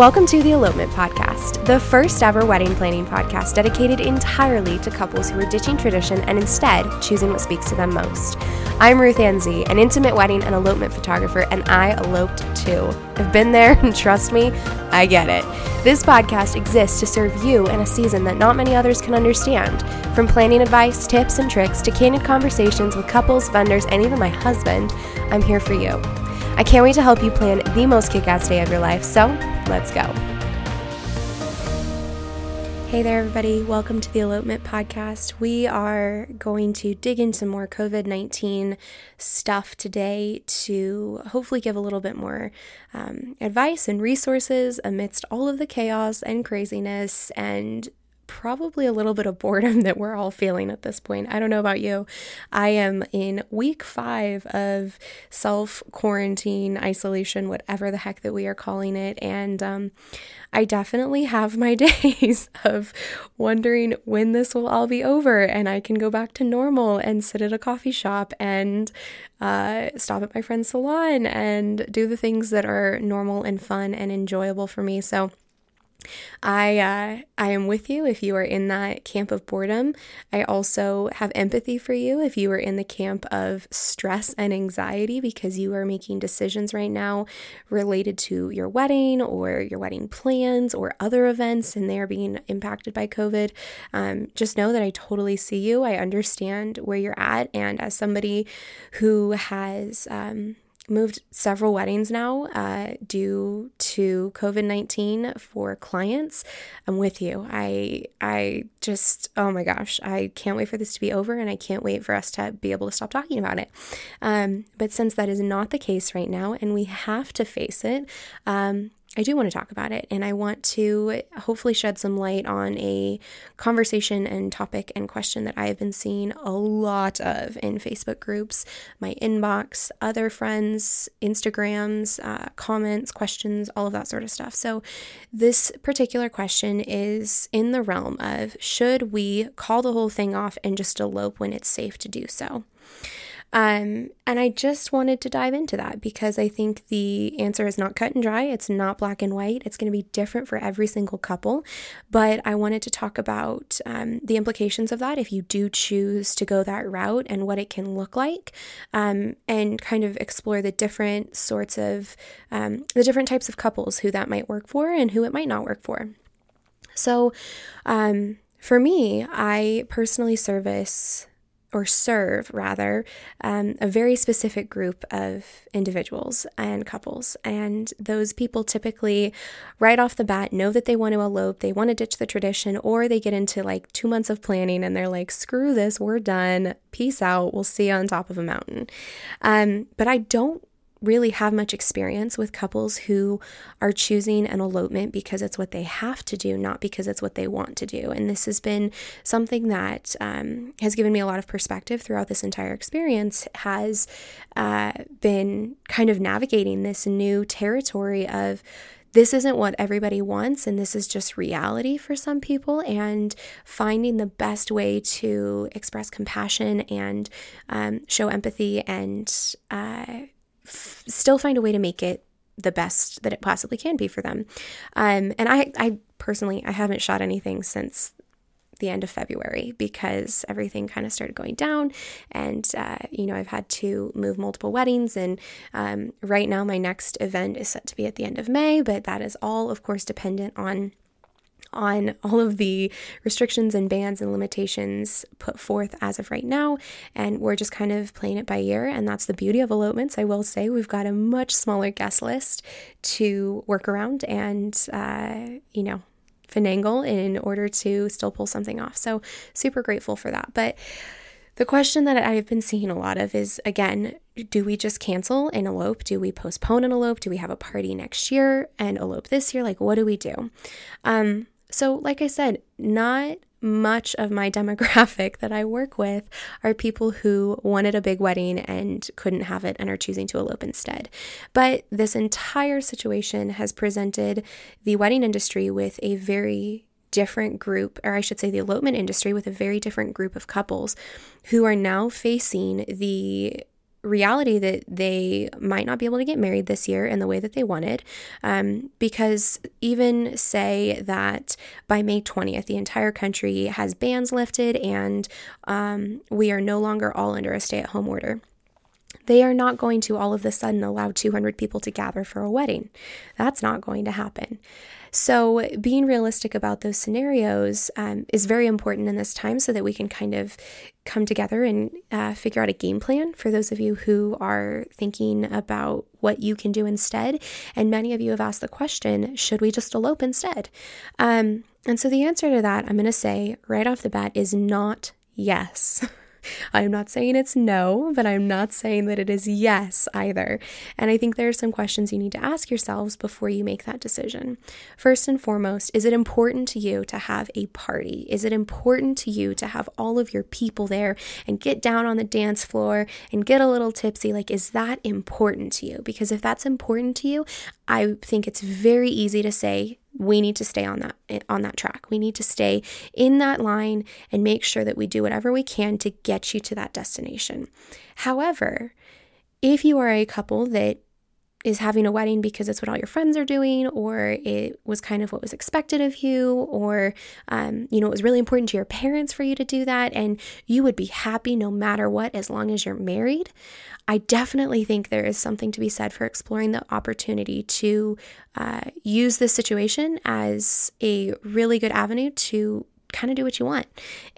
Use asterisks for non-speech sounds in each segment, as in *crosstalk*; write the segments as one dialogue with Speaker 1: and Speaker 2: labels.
Speaker 1: Welcome to the Elopement Podcast, the first ever wedding planning podcast dedicated entirely to couples who are ditching tradition and instead choosing what speaks to them most. I'm Ruth Ann Z, an intimate wedding and elopement photographer, and I eloped too. I've been there, and *laughs* trust me, I get it. This podcast exists to serve you in a season that not many others can understand. From planning advice, tips, and tricks to candid conversations with couples, vendors, and even my husband, I'm here for you. I can't wait to help you plan the most kick ass day of your life, so let's go. Hey there, everybody. Welcome to the Elopement Podcast. We are going to dig into more COVID 19 stuff today to hopefully give a little bit more um, advice and resources amidst all of the chaos and craziness and probably a little bit of boredom *laughs* that we're all feeling at this point. I don't know about you. I am in week five of self quarantine, isolation, whatever the heck that we are calling it. And um, I definitely have my *laughs* days of wondering when this will all be over and I can go back to normal and sit at a coffee shop and uh, stop at my friend's salon and do the things that are normal and fun and enjoyable for me. So, I uh, I am with you if you are in that camp of boredom. I also have empathy for you if you are in the camp of stress and anxiety because you are making decisions right now related to your wedding or your wedding plans or other events and they are being impacted by COVID. Um, just know that I totally see you. I understand where you're at, and as somebody who has um, moved several weddings now uh, due to COVID nineteen for clients. I'm with you. I I just oh my gosh, I can't wait for this to be over, and I can't wait for us to be able to stop talking about it. Um, but since that is not the case right now, and we have to face it, um, I do want to talk about it and I want to hopefully shed some light on a conversation and topic and question that I have been seeing a lot of in Facebook groups, my inbox, other friends, Instagrams, uh, comments, questions, all of that sort of stuff. So, this particular question is in the realm of should we call the whole thing off and just elope when it's safe to do so? Um, and I just wanted to dive into that because I think the answer is not cut and dry. It's not black and white. It's going to be different for every single couple. But I wanted to talk about um, the implications of that if you do choose to go that route and what it can look like, um, and kind of explore the different sorts of um, the different types of couples who that might work for and who it might not work for. So, um, for me, I personally service or serve rather um, a very specific group of individuals and couples. And those people typically right off the bat know that they want to elope they want to ditch the tradition or they get into like two months of planning and they're like screw this we're done peace out we'll see you on top of a mountain. Um, but i don't really have much experience with couples who are choosing an elopement because it's what they have to do, not because it's what they want to do. And this has been something that um, has given me a lot of perspective throughout this entire experience, has uh, been kind of navigating this new territory of this isn't what everybody wants, and this is just reality for some people, and finding the best way to express compassion and um, show empathy and uh, still find a way to make it the best that it possibly can be for them. Um, and I, I personally, I haven't shot anything since the end of February because everything kind of started going down. And, uh, you know, I've had to move multiple weddings. And um, right now, my next event is set to be at the end of May, but that is all, of course, dependent on on all of the restrictions and bans and limitations put forth as of right now. And we're just kind of playing it by ear. And that's the beauty of elopements. I will say we've got a much smaller guest list to work around and, uh, you know, finagle in order to still pull something off. So, super grateful for that. But the question that I've been seeing a lot of is again, do we just cancel and elope? Do we postpone an elope? Do we have a party next year and elope this year? Like, what do we do? Um, so, like I said, not much of my *laughs* demographic that I work with are people who wanted a big wedding and couldn't have it and are choosing to elope instead. But this entire situation has presented the wedding industry with a very different group, or I should say, the elopement industry with a very different group of couples who are now facing the reality that they might not be able to get married this year in the way that they wanted. Um, because even say that by May 20th, the entire country has bans lifted and um, we are no longer all under a stay at home order. They are not going to all of a sudden allow 200 people to gather for a wedding. That's not going to happen. So, being realistic about those scenarios um, is very important in this time so that we can kind of come together and uh, figure out a game plan for those of you who are thinking about what you can do instead. And many of you have asked the question should we just elope instead? Um, and so, the answer to that, I'm going to say right off the bat, is not yes. *laughs* I'm not saying it's no, but I'm not saying that it is yes either. And I think there are some questions you need to ask yourselves before you make that decision. First and foremost, is it important to you to have a party? Is it important to you to have all of your people there and get down on the dance floor and get a little tipsy? Like, is that important to you? Because if that's important to you, I think it's very easy to say, we need to stay on that on that track. We need to stay in that line and make sure that we do whatever we can to get you to that destination. However, if you are a couple that is having a wedding because it's what all your friends are doing, or it was kind of what was expected of you, or, um, you know, it was really important to your parents for you to do that, and you would be happy no matter what as long as you're married. I definitely think there is something to be said for exploring the opportunity to uh, use this situation as a really good avenue to kind of do what you want.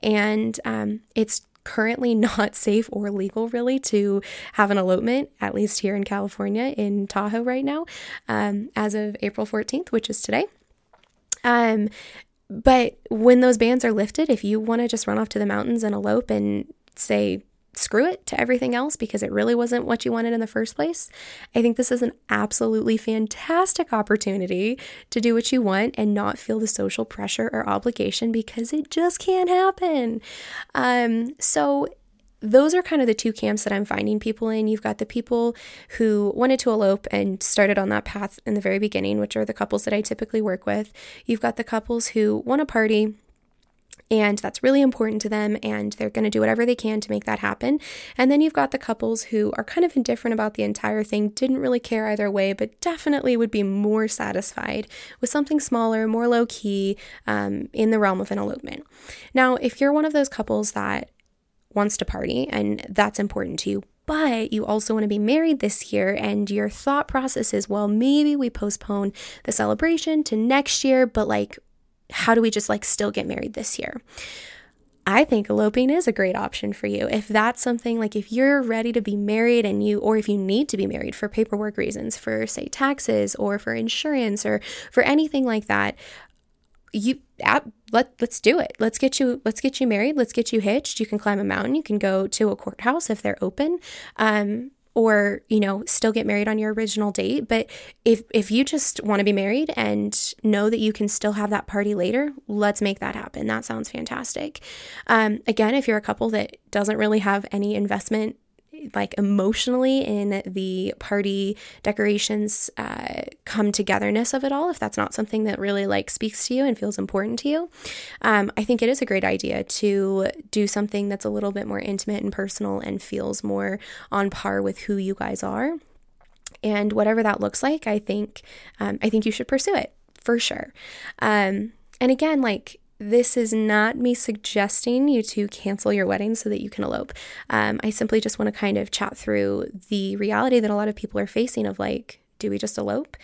Speaker 1: And um, it's currently *laughs* not safe or legal, really, to have an elopement, at least here in California, in Tahoe right now, um, as of April 14th, which is today. Um, but when those bans are lifted, if you want to just run off to the mountains and elope and say, screw it to everything else because it really wasn't what you wanted in the first place. I think this is an absolutely fantastic opportunity to do what you want and not feel the social pressure or obligation because it just can't happen. Um, so, those are kind of the two camps that I'm finding people in. You've got the people who wanted to elope and started on that path in the very beginning, which are the couples that I typically work with. You've got the couples who want to party and that's really important to them, and they're going to do whatever they can to make that happen. And then you've got the couples who are kind of indifferent about the entire thing, didn't really care either way, but definitely would be more satisfied with something smaller, more low key um, in the realm of an elopement. Now, if you're one of those couples that wants to party and that's important to you, but you also want to be married this year, and your thought process is, well, maybe we postpone the celebration to next year, but like how do we just like still get married this year? I think eloping is a great option for you. If that's something like if you're ready to be married and you, or if you need to be married for paperwork reasons, for say taxes or for insurance or for anything like that, you let let's do it. Let's get you let's get you married. Let's get you hitched. You can climb a mountain. You can go to a courthouse if they're open. Um, or you know still get married on your original date. But if if you just want to be married and know that you can still have that party later let's make that happen. That sounds fantastic. Um, again if you're a couple that doesn't really have any investment like emotionally in the party decorations uh, come togetherness of it all if that's not something that really like speaks to you and feels important to you. Um, i think it is a great idea to do something that's a little bit more intimate and personal and feels more on par with who you guys are. And whatever that looks like i think um, i think you should pursue it for sure. Um, and again like this is not me suggesting you to cancel your wedding so that you can elope. Um, I simply just want to kind of chat through the reality that a lot of people are facing of like, do we just elope?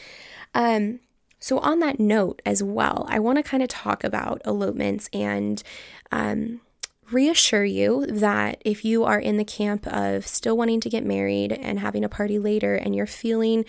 Speaker 1: Um, so, on that note as well, I want to kind of talk about elopements and um, reassure you that if you are in the camp of still wanting to get married and having a party later and you're feeling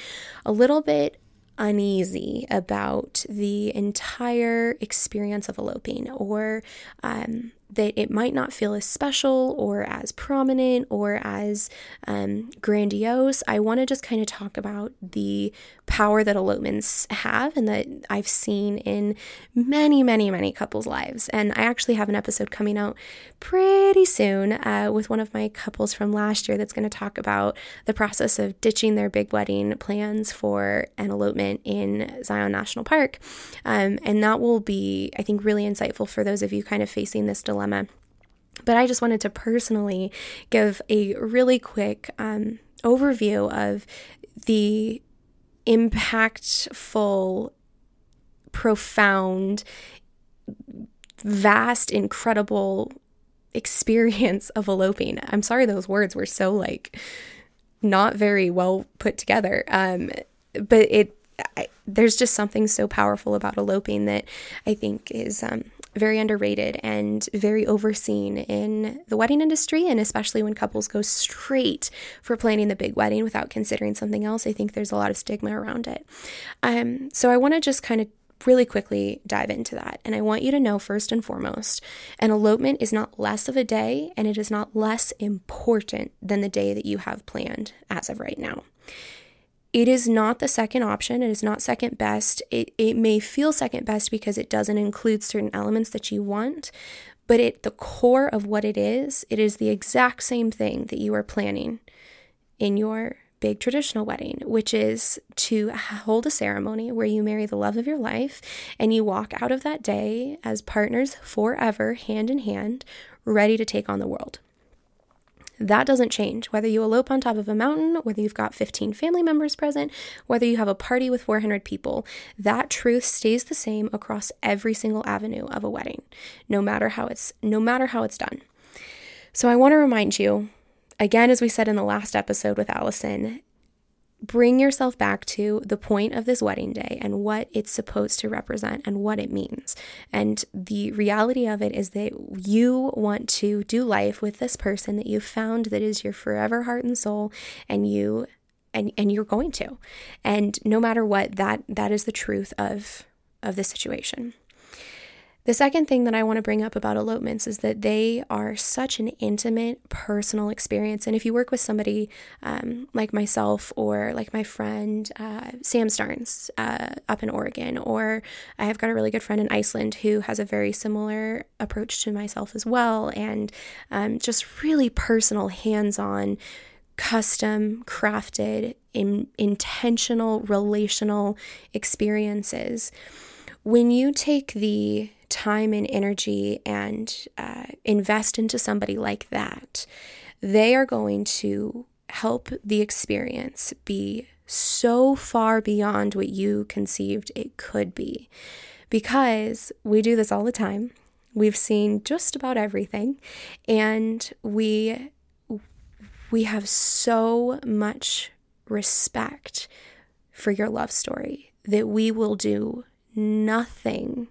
Speaker 1: a little bit uneasy about the entire experience of eloping or um, that it might not feel as special or as prominent or as um, grandiose, I want to just kind of talk about the power that elopements have and that I've seen in many, many, many couples' lives. And I actually have an episode coming out pretty soon uh, with one of my couples from last year that's going to talk about the process of ditching their big wedding plans for an elopement in Zion National Park. Um, and that will be, I think, really insightful for those of you kind of facing this dilemma dilemma But I just wanted to personally give a really quick um, overview of the impactful, profound, vast, incredible experience of eloping. I'm sorry those words were so like not very well put together. Um, but it I, there's just something so powerful about eloping that I think is um, very underrated and very overseen in the wedding industry, and especially when couples go straight for planning the big wedding without considering something else. I think there's a lot of stigma around it. Um, so I want to just kind of really quickly dive into that. And I want you to know first and foremost, an elopement is not less of a day and it is not less important than the day that you have planned as of right now. It is not the second option. It is not second best. It, it may feel second best because it doesn't include certain elements that you want, but at the core of what it is, it is the exact same thing that you are planning in your big traditional wedding, which is to hold a ceremony where you marry the love of your life and you walk out of that day as partners forever, hand in hand, ready to take on the world. That doesn't change. Whether you elope on top of a mountain, whether you've got 15 family members present, whether you have a party with 400 people, that truth stays the same across every single avenue of a wedding, no matter how it's no matter how it's done. So I want to remind you, again as we said in the last episode with Allison, bring yourself back to the point of this wedding day and what it's supposed to represent and what it means. And the reality of it is that you want to do life with this person that you found that is your forever heart and soul and you and and you're going to. And no matter what that that is the truth of of the situation. The second thing that I want to bring up about elopements is that they are such an intimate, personal experience. And if you work with somebody um, like myself or like my friend uh, Sam Starnes uh, up in Oregon, or I have got a really good friend in Iceland who has a very similar approach to myself as well, and um, just really personal, hands on custom crafted in intentional relational experiences when you take the time and energy and uh, invest into somebody like that, they are going to help the experience be so far beyond what you conceived it could be. Because we do this all the time. We've seen just about everything and we we have so much respect for your love story that we will do nothing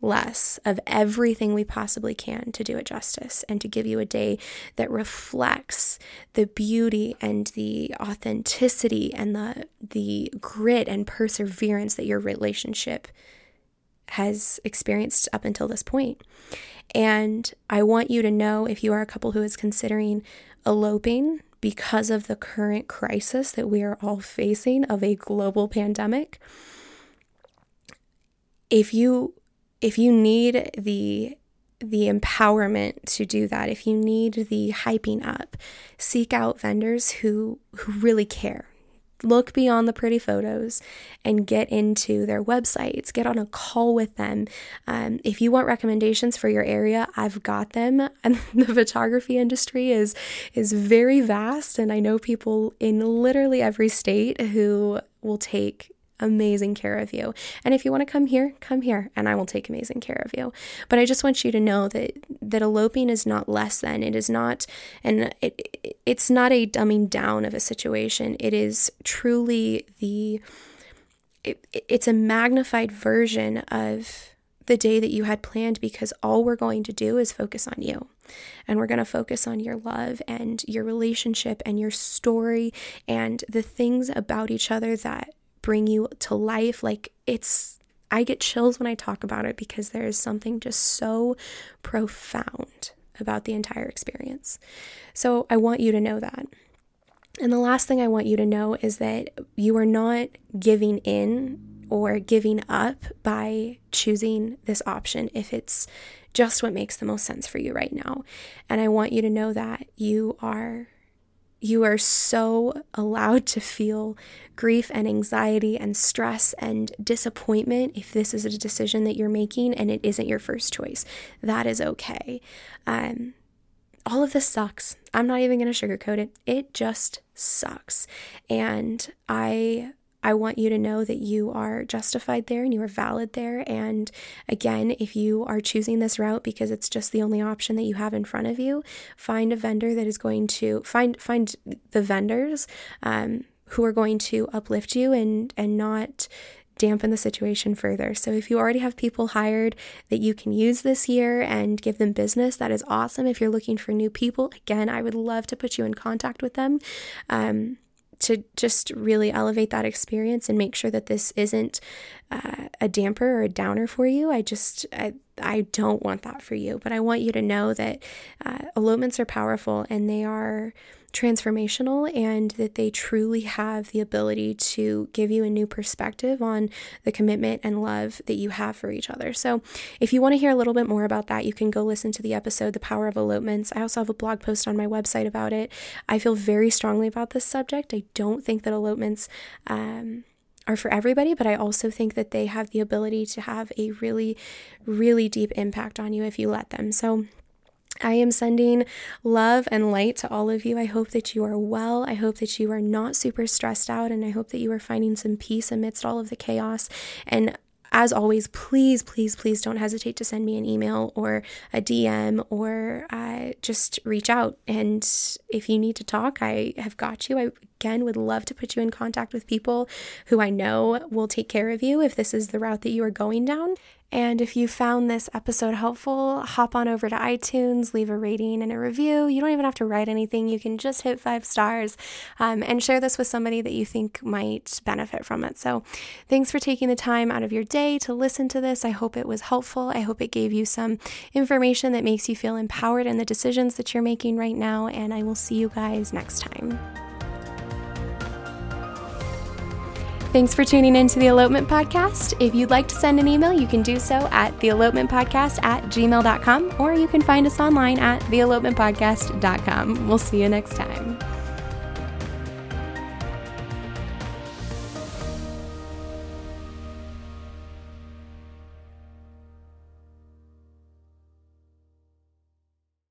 Speaker 1: less of everything we possibly can to do it justice and to give you a day that reflects the beauty and the authenticity and the the grit and perseverance that your relationship has experienced up until this point. And I want you to know if you are a couple who is considering eloping because of the current crisis that we are all facing of a global pandemic, if you if you need the the empowerment to do that, if you need the hyping up, seek out vendors who who really care. Look beyond the pretty photos and get into their websites. Get on a call with them. Um, if you want recommendations for your area, I've got them. *laughs* And the photography industry is is very vast, and I know people in literally every state who will take amazing care of you. And if you want to come here, come here and I will take amazing care of you. But I just want you to know that that eloping is not less than. It is not and it, it's not a dumbing down of a situation. It is truly the it, it's a magnified version of the day that you had planned because all we're going to do is focus on you. And we're going to focus on your love and your relationship and your story and the things about each other that bring you to life. Like it's, I get chills when I talk about it because there is something just so profound about the entire experience. So I want you to know that. And the last thing I want you to know is that you are not giving in or giving up by choosing this option if it's just what makes the most sense for you right now. And I want you to know that you are you are so allowed to feel grief and anxiety and stress and disappointment if this is a decision that you're making and it isn't your first choice. That is okay. Um, all of this sucks. I'm not even going to sugarcoat it. It just sucks. And I I want you to know that you are justified there and you are valid there. And again, if you are choosing this route because it's just the only option that you have in front of you, find a vendor that is going to find find the vendors um, who are going to uplift you and and not dampen the situation further. So if you already have people hired that you can use this year and give them business, that is awesome. If you're looking for new people, again, I would love to put you in contact with them. Um, to just really elevate that experience and make sure that this isn't uh, a damper or a downer for you. I just, I, I don't want that for you, but I want you to know that uh, elopements are powerful and they are transformational and that they truly have the ability to give you a new perspective on the commitment and love that you have for each other. So, if you want to hear a little bit more about that, you can go listen to the episode, The Power of Elopements. I also have a blog post on my website about it. I feel very strongly about this subject. I don't think that elopements, um, are for everybody, but I also think that they have the ability to have a really, really deep impact on you if you let them. So, I am sending love and light to all of you. I hope that you are well. I hope that you are not super stressed out, and I hope that you are finding some peace amidst all of the chaos. And as always, please, please, please don't hesitate to send me an email or a DM or uh, just reach out. And if you need to talk, I have got you. I again would love to put you in contact with people who I know will take care of you if this is the route that you are going down. And if you found this episode helpful, hop on over to iTunes, leave a rating and a review. You don't even have to write anything, you can just hit five stars um, and share this with somebody that you think might benefit from it. So, thanks for taking the time out of your day to listen to this. I hope it was helpful. I hope it gave you some information that makes you feel empowered in the decisions that you're making right now. And I will see you guys next time. Thanks for tuning in to the Elopement Podcast. If you'd like to send an email, you can do so at theelopementpodcast at gmail.com or you can find us online at theelopementpodcast.com. We'll see you next time.